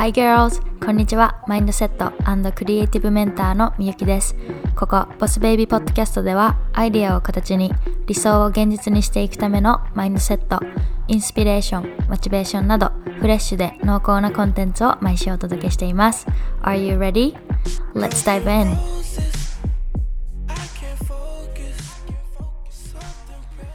Hi girls! こんにちは。マインドセットクリエイティブメンターのみゆきです。ここ、ボスベイビーポッドキャストでは、アイディアを形に理想を現実にしていくためのマインドセット、インスピレーション、モチベーションなど、フレッシュで濃厚なコンテンツを毎週お届けしています。Are you ready? Let's dive in!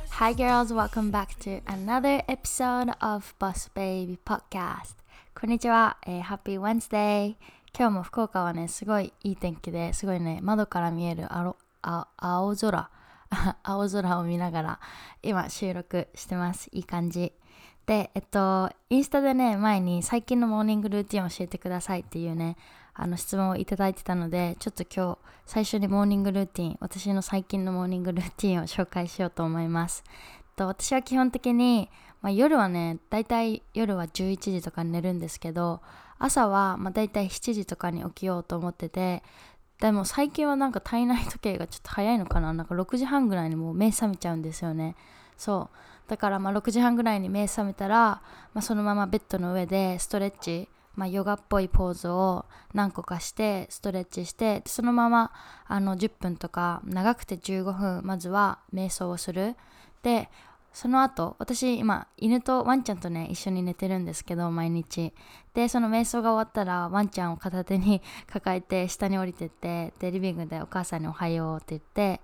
Hi girls, welcome back to another episode of Boss Baby Podcast. こんにちは、えー、Happy Wednesday! 今日も福岡はね、すごいいい天気ですごいね、窓から見える青空、青空を見ながら今収録してます。いい感じ。で、えっと、インスタでね、前に最近のモーニングルーティンを教えてくださいっていうね、あの質問をいただいてたので、ちょっと今日最初にモーニングルーティン、私の最近のモーニングルーティンを紹介しようと思います。と私は基本的に、まあ、夜はね、だいたい夜は11時とかに寝るんですけど、朝はまあだいたい7時とかに起きようと思ってて、でも最近はなんか体内時計がちょっと早いのかななんか6時半ぐらいにもう目覚めちゃうんですよね。そう。だからまあ6時半ぐらいに目覚めたら、まあ、そのままベッドの上でストレッチ、まあ、ヨガっぽいポーズを何個かしてストレッチしてそのままあの10分とか長くて15分まずは瞑想をするでその後私今犬とワンちゃんとね一緒に寝てるんですけど毎日。でその瞑想が終わったらワンちゃんを片手に 抱えて下に降りてってでリビングでお母さんにおはようって言って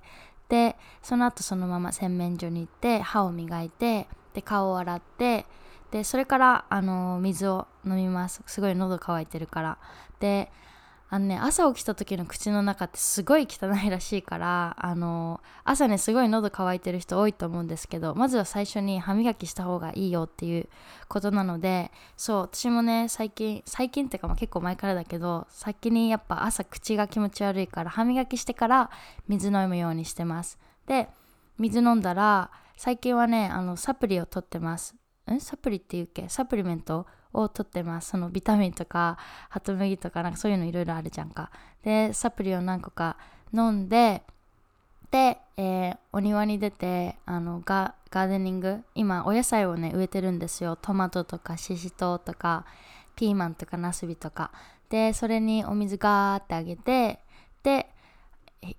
でその後そのまま洗面所に行って歯を磨いてで顔を洗ってでそれからあの水を飲みます。すごい喉乾いてるから。であのね朝起きた時の口の中ってすごい汚いらしいからあの朝ねすごい喉乾いてる人多いと思うんですけどまずは最初に歯磨きした方がいいよっていうことなのでそう私もね最近最近っていうかまあ結構前からだけど先にやっぱ朝口が気持ち悪いから歯磨きしてから水飲むようにしてます。で水飲んだら最近はねあのサプリを取ってます。ん？サプリっていうっけ？サプリメント？を取ってます。そのビタミンとかハトムギとかなんかそういうのいろいろあるじゃんか。でサプリを何個か飲んでで、えー、お庭に出てあのガーデニング今お野菜をね植えてるんですよ。トマトとかシシトウとかピーマンとかナスビとか。でそれにお水ガーってあげてで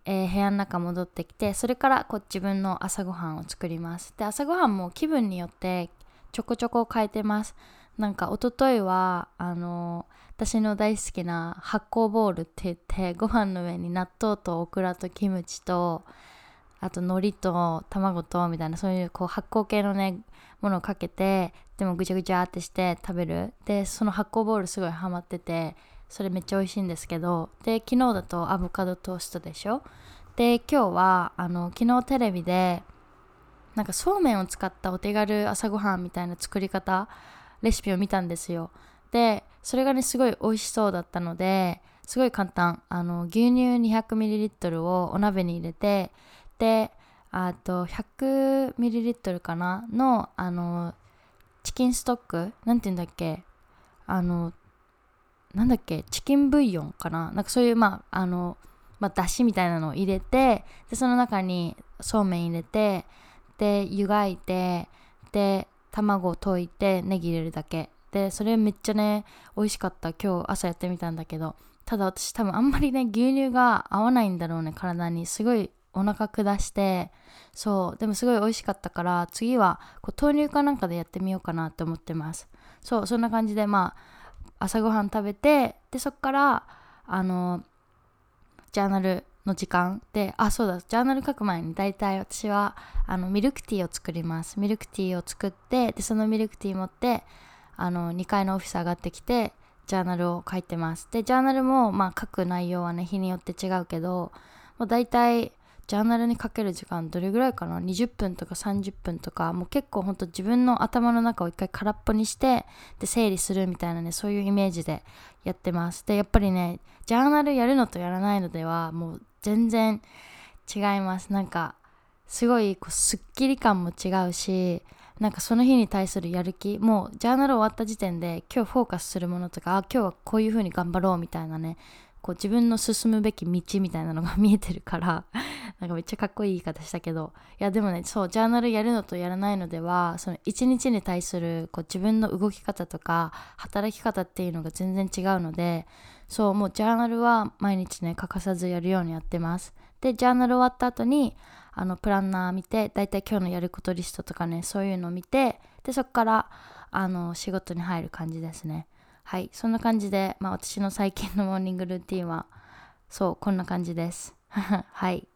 えー、部屋の中戻ってきてそれからこう自分の朝ごはんを作ります。で朝ごはんも気分によってちょこちょこ変えてます。なんか一昨日はあの私の大好きな発酵ボールって言ってご飯の上に納豆とオクラとキムチとあと海苔と卵とみたいなそういうこう発酵系のねものをかけてでもぐちゃぐちゃってして食べる。でその発酵ボールすごいハマっててそれめっちゃ美味しいんですけどで昨日だとアボカドトーストでしょ？で今日はあの昨日テレビでなんかそうめんを使ったお手軽朝ごはんみたいな作り方レシピを見たんですよ。でそれがねすごい美味しそうだったのですごい簡単。あの牛乳 200ml をお鍋に入れてであと 100ml かな？のあのチキンストック？なんて言うんだっけ？あのなんだっけ？チキンブイヨンかな？なんかそういうまああのまあ、だしみたいなのを入れてでその中にそうめん入れてで湯がいてで卵を溶いてネギ入れるだけ。でそれめっちゃね美味しかった。今日朝やってみたんだけど。ただ私多分あんまりね牛乳が合わないんだろうね体に。すごいお腹下して。そう。でもすごい美味しかったから次はこう豆乳かなんかでやってみようかなって思ってます。そうそんな感じでまあ朝ごはん食べてでそっからあのジャーナルの時間であそうだジャーナル書く前に大体私はあのミルクティーを作ります。ミルクティーを作ってでそのミルクティー持ってあの2階のオフィス上がってきてジャーナルを書いてます。でジャーナルもまあ書く内容はね日によって違うけどもう大体ジャーナルにかける時間どれぐらいかな？20分とか30分とかもう結構ほんと自分の頭の中を一回空っぽにしてで整理するみたいなねそういうイメージでやってます。でやっぱりねジャーナルやるのとやらないのではもう全然違います。なんかすごいこうすっきり感も違うしなんかその日に対するやる気もうジャーナル終わった時点で今日フォーカスするものとかあ今日はこういう風に頑張ろうみたいなねこう自分の進むべき道みたいなのが見えてるから なんかめっちゃかっこいい言い方したけどいやでもねそうジャーナルやるのとやらないのではその一日に対するこう自分の動き方とか働き方っていうのが全然違うのでそうもうジャーナルは毎日ね欠かさずやるようにやってます。でジャーナル終わった後にあのプランナー見てだいたい今日のやることリストとかねそういうのを見てでそこからあの仕事に入る感じですね。はいそんな感じで、まあ、私の最近の モーニングルーティンはそうこんな感じです。はい。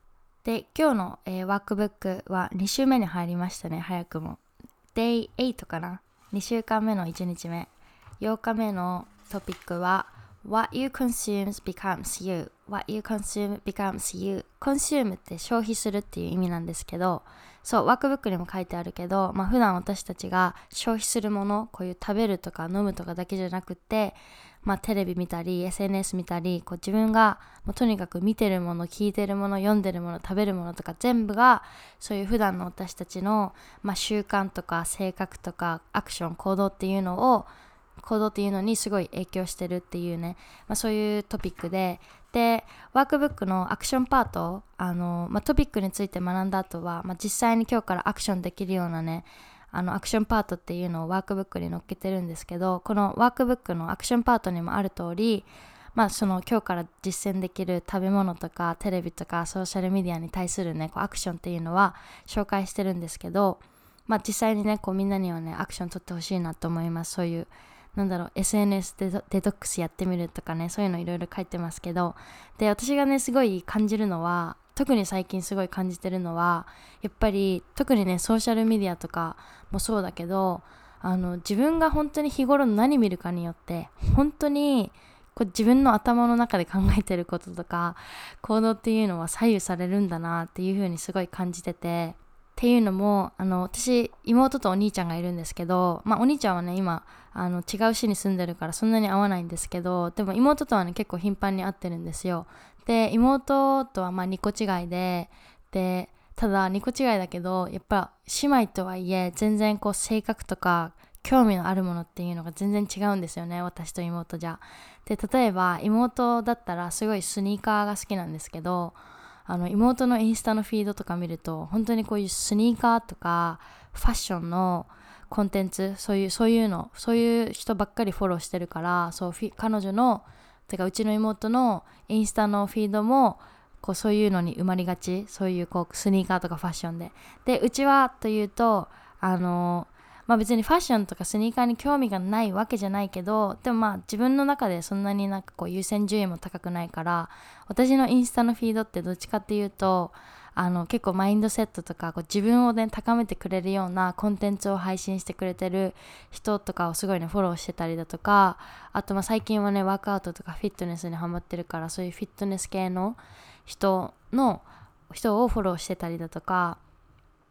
で今日の、えー、ワークブックは2週目に入りましたね早くも。Day8 かな？2週間目の1日目。8日目のトピックは What you consume becomes you. What you consume becomes you. Consume って消費するっていう意味なんですけどそうワークブックにも書いてあるけど、まあ、普段私たちが消費するものこういう食べるとか飲むとかだけじゃなくて、まあ、テレビ見たり SNS 見たりこう自分がもうとにかく見てるもの聞いてるもの読んでるもの食べるものとか全部がそういう普段の私たちの、まあ、習慣とか性格とかアクション行動っていうのを行動っていうのにすごい影響してるっていうね、まあ、そういうトピックで。でワークブックのアクションパートあの、まあ、トピックについて学んだ後は、まあ、実際に今日からアクションできるようなねあのアクションパートっていうのをワークブックに載っけてるんですけどこのワークブックのアクションパートにもある通りまあその今日から実践できる食べ物とかテレビとかソーシャルメディアに対するねこうアクションっていうのは紹介してるんですけどまあ実際にねこうみんなにはねアクション取ってほしいなと思います。そういうなんだろう SNS デデトックスやってみるとかねそういうのいろいろ書いてますけど。で私がねすごい感じるのは特に最近すごい感じてるのはやっぱり特にねソーシャルメディアとかもそうだけどあの自分が本当に日頃何見るかによって本当にこう自分の頭の中で考えてることとか行動っていうのは左右されるんだなっていうふうにすごい感じてて。っていうのもあの私妹とお兄ちゃんがいるんですけど、まあ、お兄ちゃんはね今あの違う市に住んでるからそんなに会わないんですけどでも妹とはね結構頻繁に会ってるんですよ。で妹とはまあ2個違いででただ2個違いだけどやっぱ姉妹とはいえ全然こう性格とか興味のあるものっていうのが全然違うんですよね。私と妹じゃ。で例えば妹だったらすごいスニーカーが好きなんですけどあの妹のインスタのフィードとか見ると本当にこういうスニーカーとかファッションのコンテンツそういうそういうのそういう人ばっかりフォローしてるからそう彼女のてかうちの妹のインスタのフィードもこうそういうのに埋まりがち。そういうこうスニーカーとかファッションで。でうちはというとあのまあ別にファッションとかスニーカーに興味がないわけじゃないけどでもまあ自分の中でそんなになんかこう優先順位も高くないから私のインスタのフィードってどっちかっていうとあの結構マインドセットとかこう自分をね高めてくれるようなコンテンツを配信してくれてる人とかをすごいねフォローしてたりだとかあとまあ最近はねワークアウトとかフィットネスにハマってるからそういうフィットネス系の人の人をフォローしてたりだとか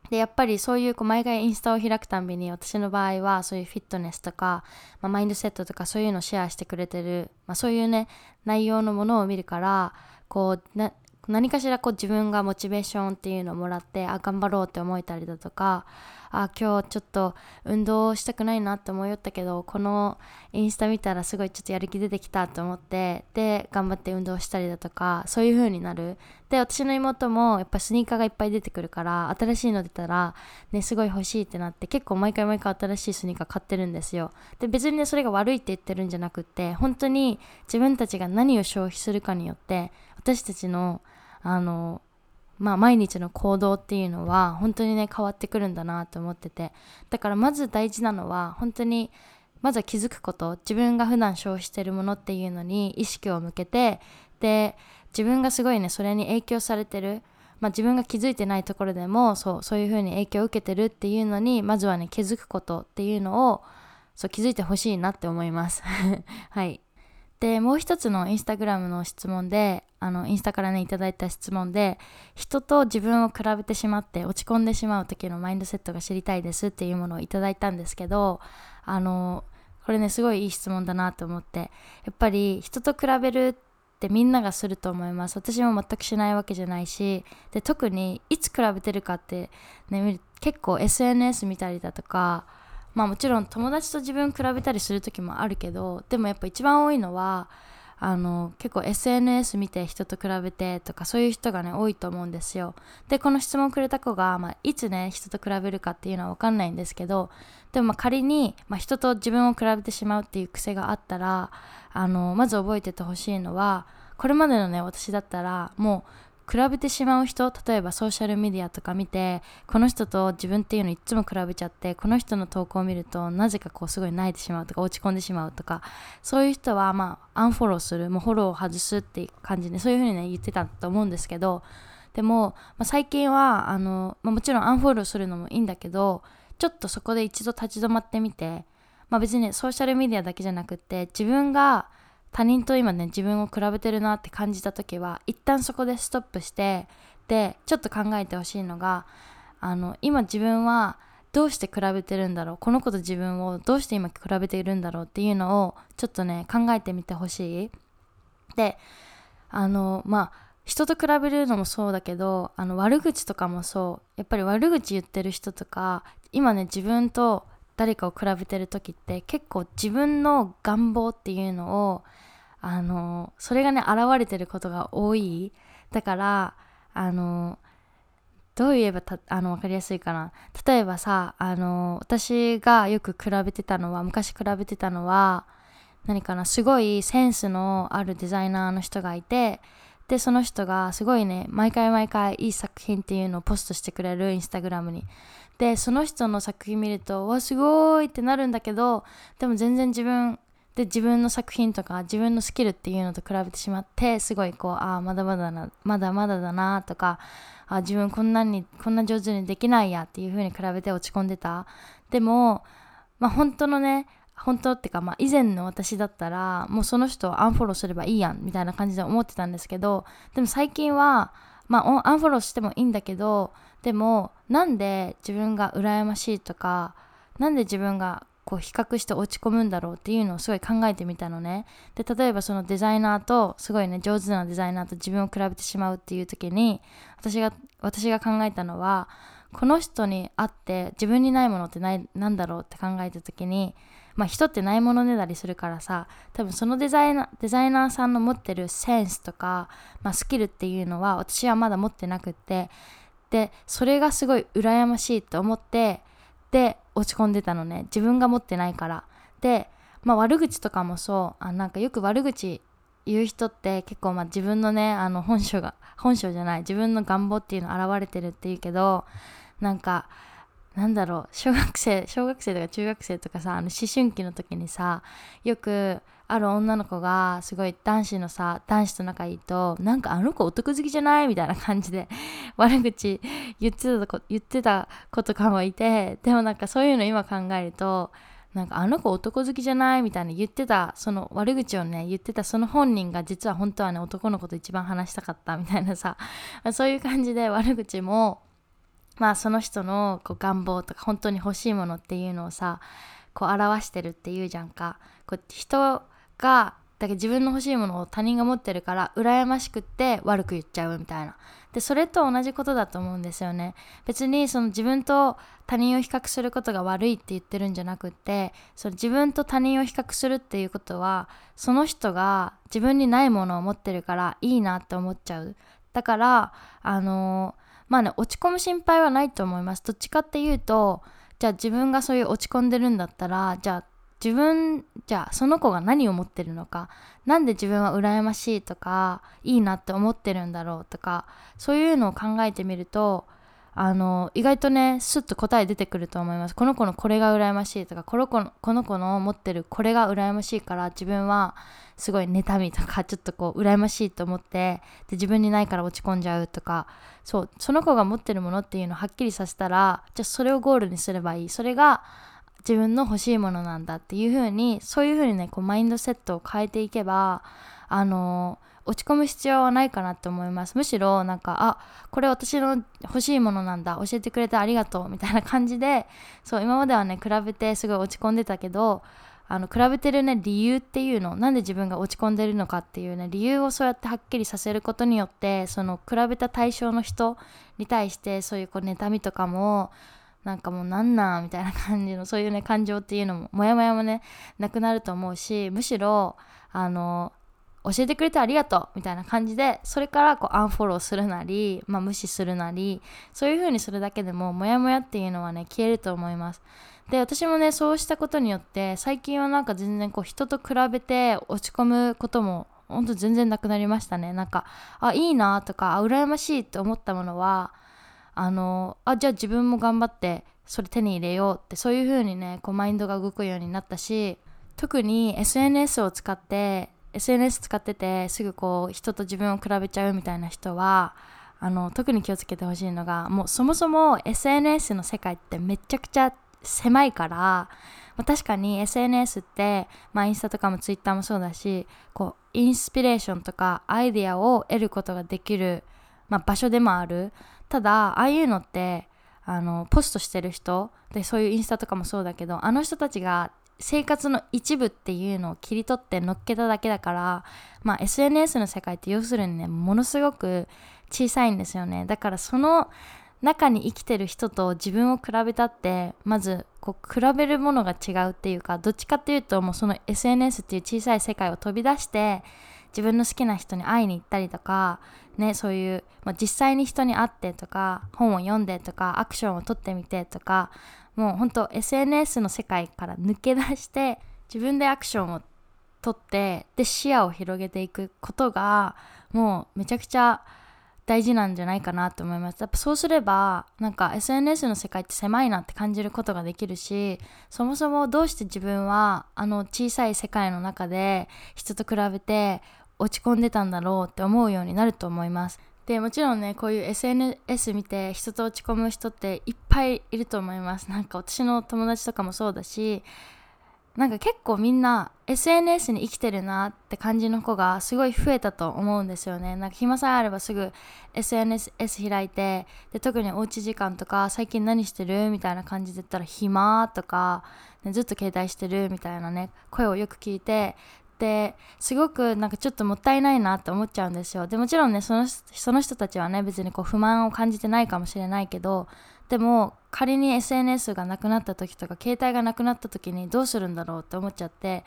でやっぱりそういうこう毎回インスタを開くたびに私の場合はそういうフィットネスとか、まあ、マインドセットとかそういうのをシェアしてくれてる、まあ、そういうね内容のものを見るからこう何かしらこう自分がモチベーションっていうのをもらってあ頑張ろうって思えたりだとかあ今日ちょっと運動したくないなって思いよったけどこのインスタ見たらすごいちょっとやる気出てきたと思ってで頑張って運動したりだとかそういう風になる。で私の妹もやっぱスニーカーがいっぱい出てくるから新しいの出たらねすごい欲しいってなって結構毎回毎回新しいスニーカー買ってるんですよ。で別にねそれが悪いって言ってるんじゃなくって本当に自分たちが何を消費するかによって私たちのあのまあ毎日の行動っていうのは本当にね変わってくるんだなと思ってて。だからまず大事なのは本当にまずは気づくこと。自分が普段消費してるものっていうのに意識を向けてで自分がすごいねそれに影響されてる。まあ、自分が気づいてないところでもそうそういうふうに影響を受けてるっていうのにまずはね気づくことっていうのをそう気づいてほしいなって思います。はい。でもう一つのインスタグラムの質問であのインスタからねいただいた質問で人と自分を比べてしまって落ち込んでしまう時のマインドセットが知りたいですっていうものをいただいたんですけどあのこれねすごいいい質問だなと思ってやっぱり人と比べるってみんながすると思います。私も全くしないわけじゃないしで特にいつ比べてるかって、ね、結構 SNS 見たりだとかまあもちろん友達と自分比べたりする時もあるけどでもやっぱ一番多いのはあの結構 SNS 見て人と比べてとかそういう人がね多いと思うんですよ。でこの質問をくれた子が、まあ、いつね人と比べるかっていうのは分かんないんですけどでもま仮に、まあ、人と自分を比べてしまうっていう癖があったらあのまず覚えててほしいのはこれまでのね私だったらもう比べてしまう人例えばソーシャルメディアとか見てこの人と自分っていうのいつも比べちゃってこの人の投稿を見るとなぜかこうすごい泣いてしまうとか落ち込んでしまうとかそういう人はまあアンフォローするもうフォローを外すっていう感じでそういうふうにね言ってたと思うんですけどでも、まあ、最近はあの、まあ、もちろんアンフォローするのもいいんだけどちょっとそこで一度立ち止まってみて、まあ、別にソーシャルメディアだけじゃなくて自分が他人と今ね自分を比べてるなって感じた時は一旦そこでストップしてでちょっと考えてほしいのがあの今自分はどうして比べてるんだろう？この子と自分をどうして今比べているんだろうっていうのをちょっとね考えてみてほしい。であのまあ人と比べるのもそうだけどあの悪口とかもそうやっぱり悪口言ってる人とか今ね自分と誰かを比べてる時って結構自分の願望っていうのをあのそれがね現れてることが多い。だからあのどう言えばあの分かりやすいかな。例えばさあの私がよく比べてたのは昔比べてたのは何かなすごいセンスのあるデザイナーの人がいてでその人がすごいね毎回毎回いい作品っていうのをポストしてくれるインスタグラムに。でその人の作品見るとわすごいってなるんだけどでも全然自分で自分の作品とか自分のスキルっていうのと比べてしまってすごいこうああまだまだなまだまだだなとかあ自分こんなにこんな上手にできないやっていう風に比べて落ち込んでた。でもまあ本当のね本当ってか、まあ、以前の私だったらもうその人をアンフォローすればいいやんみたいな感じで思ってたんですけどでも最近は、まあ、アンフォローしてもいいんだけどでもなんで自分が羨ましいとかなんで自分がこう比較して落ち込むんだろうっていうのをすごい考えてみたのね。で例えばそのデザイナーとすごいね上手なデザイナーと自分を比べてしまうっていう時に私が私が考えたのはこの人に会って自分にないものってないなんだろうって考えた時にまあ人ってないものねだりするからさ多分そのデザイナーデザイナーさんの持ってるセンスとか、まあ、スキルっていうのは私はまだ持ってなくってでそれがすごい羨ましいと思ってで落ち込んでたのね。自分が持ってないから。で、まあ、悪口とかもそう。あなんかよく悪口言う人って結構まあ自分のねあの本性が本性じゃない。自分の願望っていうの現れてるっていうけどなんかなんだろう。小学生小学生とか中学生とかさあの思春期の時にさよくある女の子がすごい男子のさ男子と仲いいとなんかあの子男好きじゃないみたいな感じで 悪口言ってた子言ってた子とかもいてでもなんかそういうの今考えるとなんかあの子男好きじゃないみたいな言ってたその悪口をね言ってたその本人が実は本当はね男の子と一番話したかったみたいなさ そういう感じで悪口もまあその人のこう願望とか本当に欲しいものっていうのをさこう表してるっていうじゃんか。こう人がだけ自分の欲しいものを他人が持ってるから羨ましくって悪く言っちゃうみたいな。でそれと同じことだと思うんですよね。別にその自分と他人を比較することが悪いって言ってるんじゃなくってその自分と他人を比較するっていうことはその人が自分にないものを持ってるからいいなって思っちゃう。だからあのまあね落ち込む心配はないと思います。どっちかっていうとじゃあ自分がそういう落ち込んでるんだったらじゃあ自分じゃあその子が何を持ってるのか何で自分は羨ましいとかいいなって思ってるんだろうとかそういうのを考えてみるとあの意外とねスッと答え出てくると思います。この子のこれが羨ましいとかこの子のこの子の持ってるこれが羨ましいから自分はすごい妬みとかちょっとこう羨ましいと思ってで自分にないから落ち込んじゃうとかそうその子が持ってるものっていうのをはっきりさせたらじゃあそれをゴールにすればいい。それが自分の欲しいものなんだっていう風にそういう風にねこうマインドセットを変えていけばあの落ち込む必要はないかなって思います。むしろなんかあこれ私の欲しいものなんだ。教えてくれてありがとう。みたいな感じでそう今まではね比べてすごい落ち込んでたけどあの比べてるね理由っていうのなんで自分が落ち込んでるのかっていうね理由をそうやってはっきりさせることによってその比べた対象の人に対してそういうこう妬みとかもなんかもうなんなんみたいな感じのそういうね感情っていうのもモヤモヤもねなくなると思うしむしろあの教えてくれてありがとうみたいな感じでそれからこうアンフォローするなり、まあ、無視するなりそういう風にするだけでもモヤモヤっていうのはね消えると思います。で私もねそうしたことによって最近はなんか全然こう人と比べて落ち込むこともほんと全然なくなりましたね。なんかあいいなとかあ羨ましいって思ったものはあのあじゃあ自分も頑張ってそれ手に入れようってそういう風にねこうマインドが動くようになったし特に SNS を使って SNS 使っててすぐこう人と自分を比べちゃうみたいな人はあの特に気をつけてほしいのがもうそもそも SNS の世界ってめちゃくちゃ狭いから、確かに SNS って、まあ、インスタとかもツイッターもそうだしこうインスピレーションとかアイデアを得ることができる、まあ、場所でもある。ただああいうのってあのポストしてる人でそういうインスタとかもそうだけどあの人たちが生活の一部っていうのを切り取って乗っけただけだから、まあ、SNS の世界って要するにねものすごく小さいんですよね。だからその中に生きてる人と自分を比べたってまずこう比べるものが違うっていうかどっちかっていうともうその SNS っていう小さい世界を飛び出して自分の好きな人に会いに行ったりとかねそういう、まあ、実際に人に会ってとか本を読んでとかアクションを取ってみてとかもうほんと SNS の世界から抜け出して自分でアクションを取ってで視野を広げていくことがもうめちゃくちゃ大事なんじゃないかなと思います。やっぱそうすればなんか SNS の世界って狭いなって感じることができるしそもそもどうして自分はあの小さい世界の中で人と比べて落ち込んでたんだろうって思うようになると思います。でもちろんねこういう SNS 見て人と落ち込む人っていっぱいいると思いますなんか私の友達とかもそうだしなんか結構みんな SNS に生きてるなって感じの子がすごい増えたと思うんですよね。なんか暇さえあればすぐ SNS 開いてで特におうち時間とか最近何してるみたいな感じで言ったら暇とか、ね、ずっと携帯してるみたいなね声をよく聞いてってすごくなんかちょっともったいないなって思っちゃうんですよ。でもちろんねそのその人たちはね別にこう不満を感じてないかもしれないけどでも仮に SNS がなくなった時とか携帯がなくなった時にどうするんだろうって思っちゃって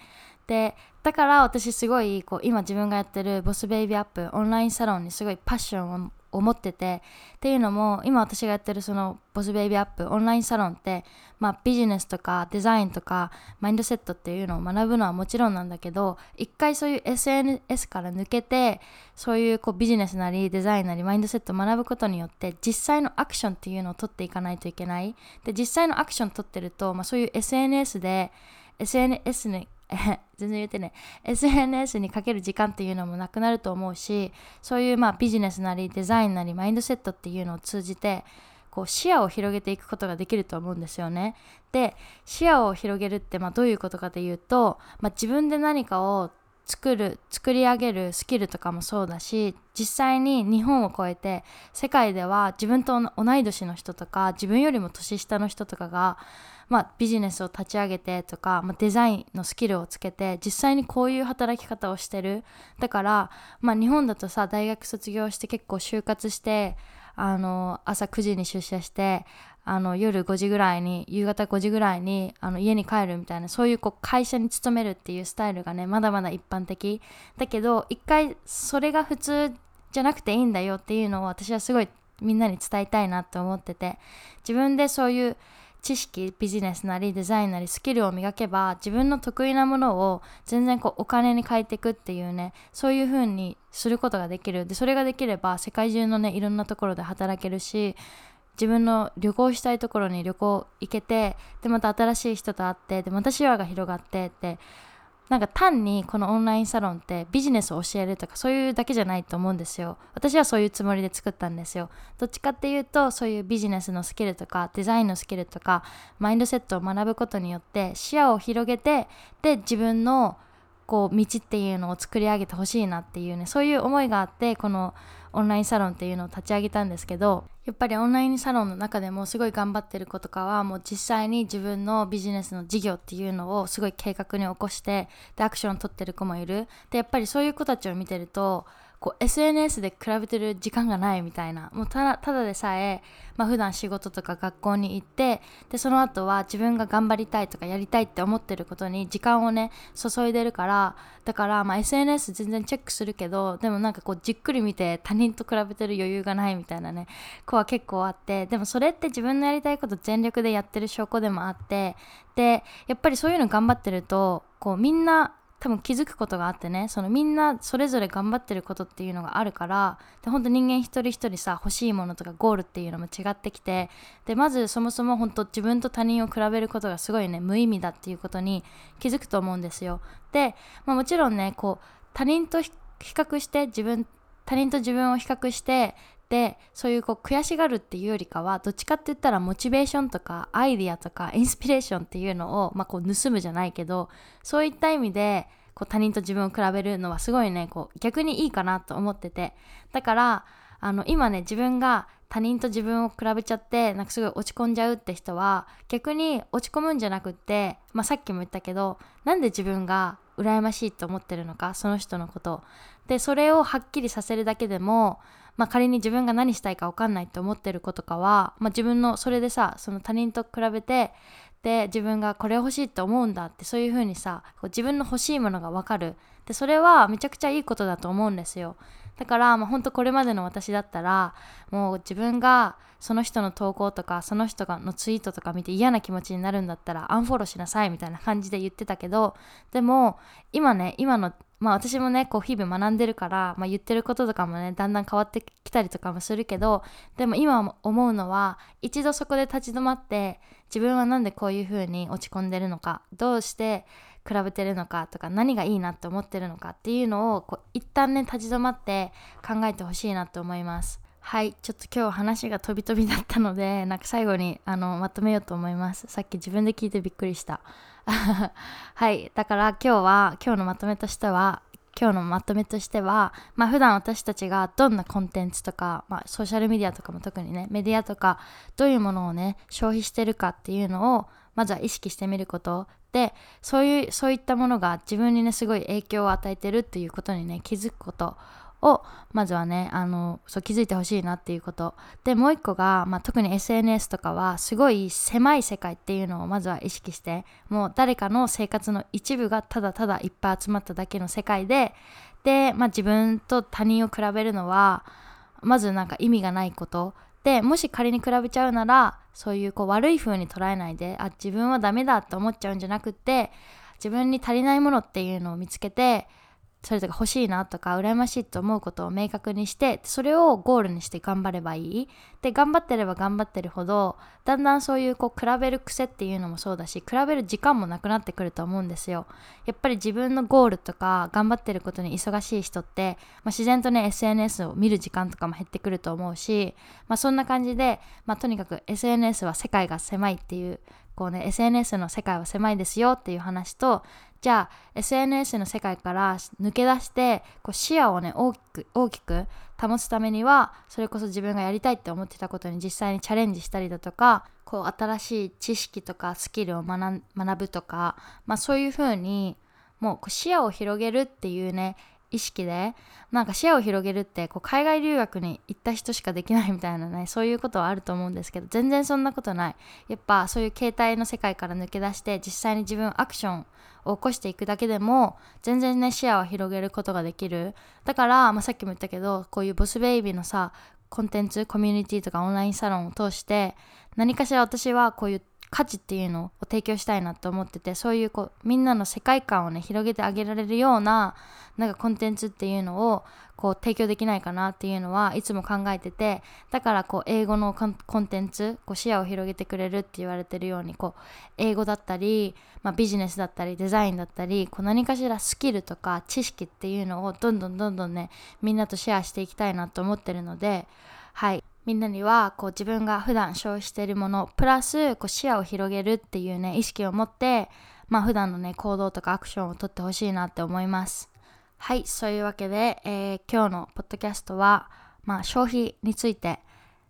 でだから私すごいこう今自分がやってるボスベイビーアップオンラインサロンにすごいパッションを思っててっていうのも今私がやってるそのボスベイビーアップオンラインサロンって、まあ、ビジネスとかデザインとかマインドセットっていうのを学ぶのはもちろんなんだけど一回そういう SNS から抜けてそういうこうビジネスなりデザインなりマインドセットを学ぶことによって実際のアクションっていうのを取っていかないといけない。で実際のアクション取ってると、まあ、そういう SNS で SNS に 全然言ってね SNS にかける時間っていうのもなくなると思うしそういうまあビジネスなりデザインなりマインドセットっていうのを通じてこう視野を広げていくことができると思うんですよね。で視野を広げるってまどういうことかというと、まあ、自分で何かを作る作り上げるスキルとかもそうだし実際に日本を超えて世界では自分と同い年の人とか自分よりも年下の人とかがまあ、ビジネスを立ち上げてとか、まあ、デザインのスキルをつけて実際にこういう働き方をしてる。だから、まあ、日本だとさ大学卒業して結構就活してあの朝9時に出社してあの夜5時ぐらいに夕方5時ぐらいにあの家に帰るみたいなそういうこう会社に勤めるっていうスタイルがねまだまだ一般的。だけど一回それが普通じゃなくていいんだよっていうのを私はすごいみんなに伝えたいなって思ってて自分でそういう知識ビジネスなりデザインなりスキルを磨けば自分の得意なものを全然こうお金に変えていくっていうねそういう風にすることができる。でそれができれば世界中のねいろんなところで働けるし自分の旅行したいところに旅行行けてでまた新しい人と会ってでまた視野が広がってってなんか単にこのオンラインサロンってビジネスを教えるとかそういうだけじゃないと思うんですよ。私はそういうつもりで作ったんですよ。どっちかっていうとそういうビジネスのスキルとかデザインのスキルとかマインドセットを学ぶことによって視野を広げてで自分のこう道っていうのを作り上げてほしいなっていうねそういう思いがあってこのオンラインサロンっていうのを立ち上げたんですけどやっぱりオンラインサロンの中でもすごい頑張ってる子とかはもう実際に自分のビジネスの事業っていうのをすごい計画に起こしてでアクションを取ってる子もいる。でやっぱりそういう子たちを見てるとこう SNS で比べてる時間がないみたいな。もうただでさえ、まあ普段仕事とか学校に行ってでその後は自分が頑張りたいとかやりたいって思ってることに時間をね注いでるからだからまあ SNS 全然チェックするけどでもなんかこうじっくり見て他人と比べてる余裕がないみたいなね子は結構あってでもそれって自分のやりたいこと全力でやってる証拠でもあってでやっぱりそういうの頑張ってるとこうみんな多分気づくことがあってねそのみんなそれぞれ頑張ってることっていうのがあるからで本当人間一人一人さ欲しいものとかゴールっていうのも違ってきてでまずそもそも本当自分と他人を比べることがすごいね無意味だっていうことに気づくと思うんですよ。で、まあ、もちろんねこう他人と比較して自分他人と自分を比較してでそういうこう悔しがるっていうよりかはどっちかって言ったらモチベーションとかアイディアとかインスピレーションっていうのを、まあ、こう盗むじゃないけどそういった意味でこう他人と自分を比べるのはすごいねこう逆にいいかなと思ってて。だからあの今ね自分が他人と自分を比べちゃってなんかすごい落ち込んじゃうって人は逆に落ち込むんじゃなくって、まあ、さっきも言ったけどなんで自分が羨ましいと思ってるのかその人のこと。でそれをはっきりさせるだけでもまあ、仮に自分が何したいか分かんないって思ってる子とかは、まあ、自分のそれでさその他人と比べてで自分がこれ欲しいって思うんだってそういう風にさこう自分の欲しいものが分かる。でそれはめちゃくちゃいいことだと思うんですよ。だから、まあ、ほんとこれまでの私だったらもう自分がその人の投稿とかその人がのツイートとか見て嫌な気持ちになるんだったらアンフォローしなさいみたいな感じで言ってたけどでも今ね今のまあ私もねこう日々学んでるから、まあ、言ってることとかもねだんだん変わってきたりとかもするけどでも今思うのは一度そこで立ち止まって自分は何でこういう風に落ち込んでるのかどうして比べてるのかとか何がいいなって思ってるのかっていうのをこう一旦ね立ち止まって考えてほしいなと思います。はいちょっと今日話が飛び飛びだったのでなんか最後にあのまとめようと思いますさっき自分で聞いてびっくりしたはいだから今日は今日のまとめとしては今日のまとめとしては、まあ普段私たちがどんなコンテンツとか、まあソーシャルメディアとかも特にね、メディアとか、どういうものをね、消費してるかっていうのを、まずは意識してみることで、そういう、そういったものが自分にね、すごい影響を与えてるっていうことにね、気づくこと。をまずはねあのそう気づいてほしいなっていうこと。でもう一個が、まあ、特に SNS とかはすごい狭い世界っていうのをまずは意識してもう誰かの生活の一部がただただいっぱい集まっただけの世界でで、まあ、自分と他人を比べるのはまずなんか意味がないこと。でもし仮に比べちゃうならそういうこう悪い風に捉えないであ自分はダメだって思っちゃうんじゃなくて自分に足りないものっていうのを見つけてそれとか欲しいなとか羨ましいと思うことを明確にしてそれをゴールにして頑張ればいい。で頑張ってれば頑張ってるほどだんだんそういうこう比べる癖っていうのもそうだし比べる時間もなくなってくると思うんですよ。やっぱり自分のゴールとか頑張ってることに忙しい人って、まあ、自然とね SNS を見る時間とかも減ってくると思うし、まあ、そんな感じで、まあ、とにかく SNS は世界が狭いっていうこうね SNS の世界は狭いですよっていう話とじゃあ SNS の世界から抜け出してこう視野をね大きく大きく保つためにはそれこそ自分がやりたいって思ってたことに実際にチャレンジしたりだとかこう新しい知識とかスキルを学ぶとか、まあ、そういうふうにもう視野を広げるっていうね意識でなんか視野を広げるってこう海外留学に行った人しかできないみたいなね そういうことはあると思うんですけど全然そんなことない。やっぱそういう携帯の世界から抜け出して実際に自分アクションを起こしていくだけでも全然ね視野を広げることができる。だから、まあ、さっきも言ったけどこういうボスベイビーのさコンテンツコミュニティとかオンラインサロンを通して何かしら私はこういう価値っていうのを提供したいなと思っててそういうこうみんなの世界観をね広げてあげられるようななんかコンテンツっていうのをこう提供できないかなっていうのはいつも考えててだからこう英語のコンテンツこう視野を広げてくれるって言われてるようにこう英語だったり、まあ、ビジネスだったりデザインだったりこう何かしらスキルとか知識っていうのをどんどんどんどんねみんなとシェアしていきたいなと思ってるのでみんなにはこう自分が普段消費しているものプラスこう視野を広げるっていうね意識を持ってまあ普段のね行動とかアクションをとってほしいなって思います。はいそういうわけで、えー、今日のポッドキャストは、まあ、消費について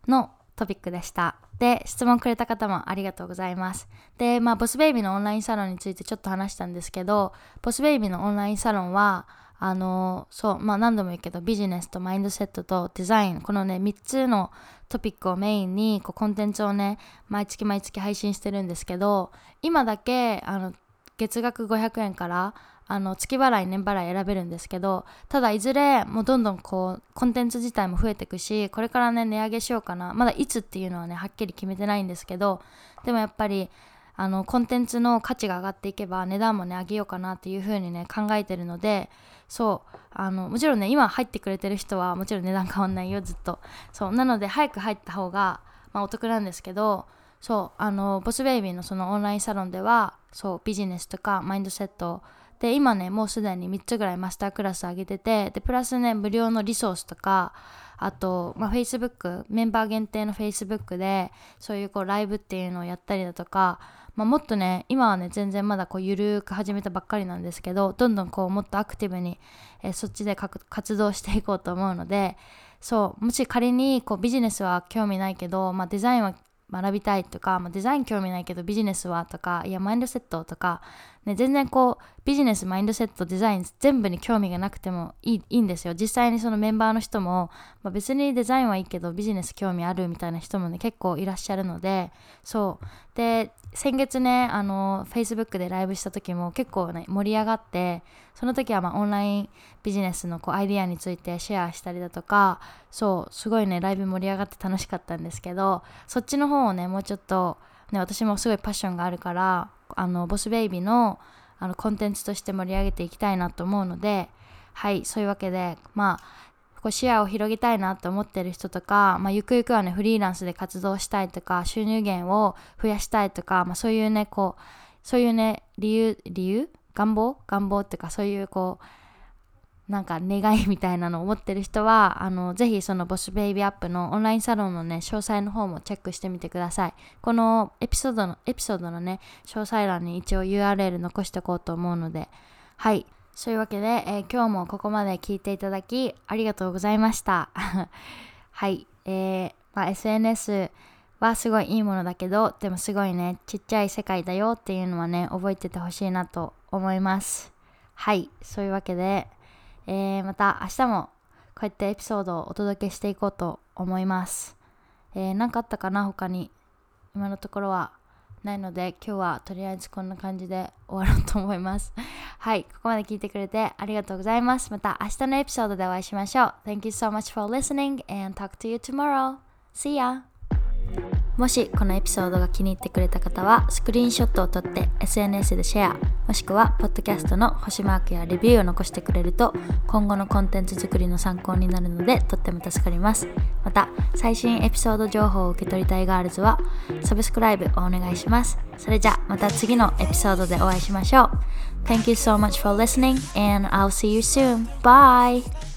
のトピックでした。で質問くれた方もありがとうございます。でまあボスベイビーのオンラインサロンについてちょっと話したんですけどボスベイビーのオンラインサロンはあのそうまあ何度も言うけどビジネスとマインドセットとデザインこのね3つのトピックをメインにこうコンテンツをね毎月毎月配信してるんですけど今だけあの月額500円からあの月払い年払い選べるんですけどただいずれもうどんどんこうコンテンツ自体も増えていくしこれからね値上げしようかな。まだいつっていうのはねはっきり決めてないんですけどでもやっぱりあのコンテンツの価値が上がっていけば値段もね上げようかなっていう風にね考えてるのでそう。あのもちろんね今入ってくれてる人はもちろん値段変わんないよずっと。そう。なので早く入った方が、まあ、お得なんですけどそう。あのボスベイビーのそのオンラインサロンではそう。ビジネスとかマインドセット。で今ねもうすでに3つぐらいマスタークラス上げててでプラスね無料のリソースとかあと、まあ、Facebook メンバー限定の Facebook でそういうこうライブっていうのをやったりだとかまあ、もっとね今はね全然まだこうゆるく始めたばっかりなんですけどどんどんこうもっとアクティブに、えー、そっちで活動していこうと思うのでそうもし仮にこうビジネスは興味ないけど、まあ、デザインは学びたいとか、まあ、デザイン興味ないけどビジネスはとかいやマインドセットとか、ね、全然こうビジネスマインドセットデザイン全部に興味がなくてもいいいいんですよ。実際にそのメンバーの人も、まあ、別にデザインはいいけどビジネス興味あるみたいな人もね結構いらっしゃるのでそう。で先月ねあの Facebook でライブした時も結構ね盛り上がってその時はまあオンラインビジネスのこうアイデアについてシェアしたりだとかそうすごいねライブ盛り上がって楽しかったんですけどそっちの方をねもうちょっとね私もすごいパッションがあるからあのボスベイビーのあのコンテンツとして盛り上げていきたいなと思うのではいそういうわけでまあこう視野を広げたいなと思ってる人とか、まあ、ゆくゆくはねフリーランスで活動したいとか収入源を増やしたいとか、まあ、そういうねこうそういうね理由理由？願望？願望っていうかそういうこうなんか願いみたいなのを持ってる人はあのぜひそのボスベイビーアップのオンラインサロンのね詳細の方もチェックしてみてください。このエピソードのエピソードのね詳細欄に一応 URL 残しておこうと思うのではい。そういうわけで、えー、今日もここまで聞いていただきありがとうございました。はい、えー、まあ、SNS はすごいいいものだけど、でもすごいね、ちっちゃい世界だよっていうのはね、覚えててほしいなと思います。はい、そういうわけで、えー、また明日もこうやってエピソードをお届けしていこうと思います。えー、何かあったかな他に？今のところはないので今日はとりあえずこんな感じで終わろうと思います。はいここまで聞いてくれてありがとうございます。また明日のエピソードでお会いしましょう。Thank you so much for listening and talk to you tomorrow. See ya! もしこのエピソードが気に入ってくれた方はスクリーンショットを撮って SNS でシェアもしくはポッドキャストの星マークやレビューを残してくれると今後のコンテンツ作りの参考になるのでとっても助かりますまた最新エピソード情報を受け取りたいガールズはサブスクライブをお願いしますそれじゃまた次のエピソードでお会いしましょう Thank you so much for listening and I'll see you soon. Bye!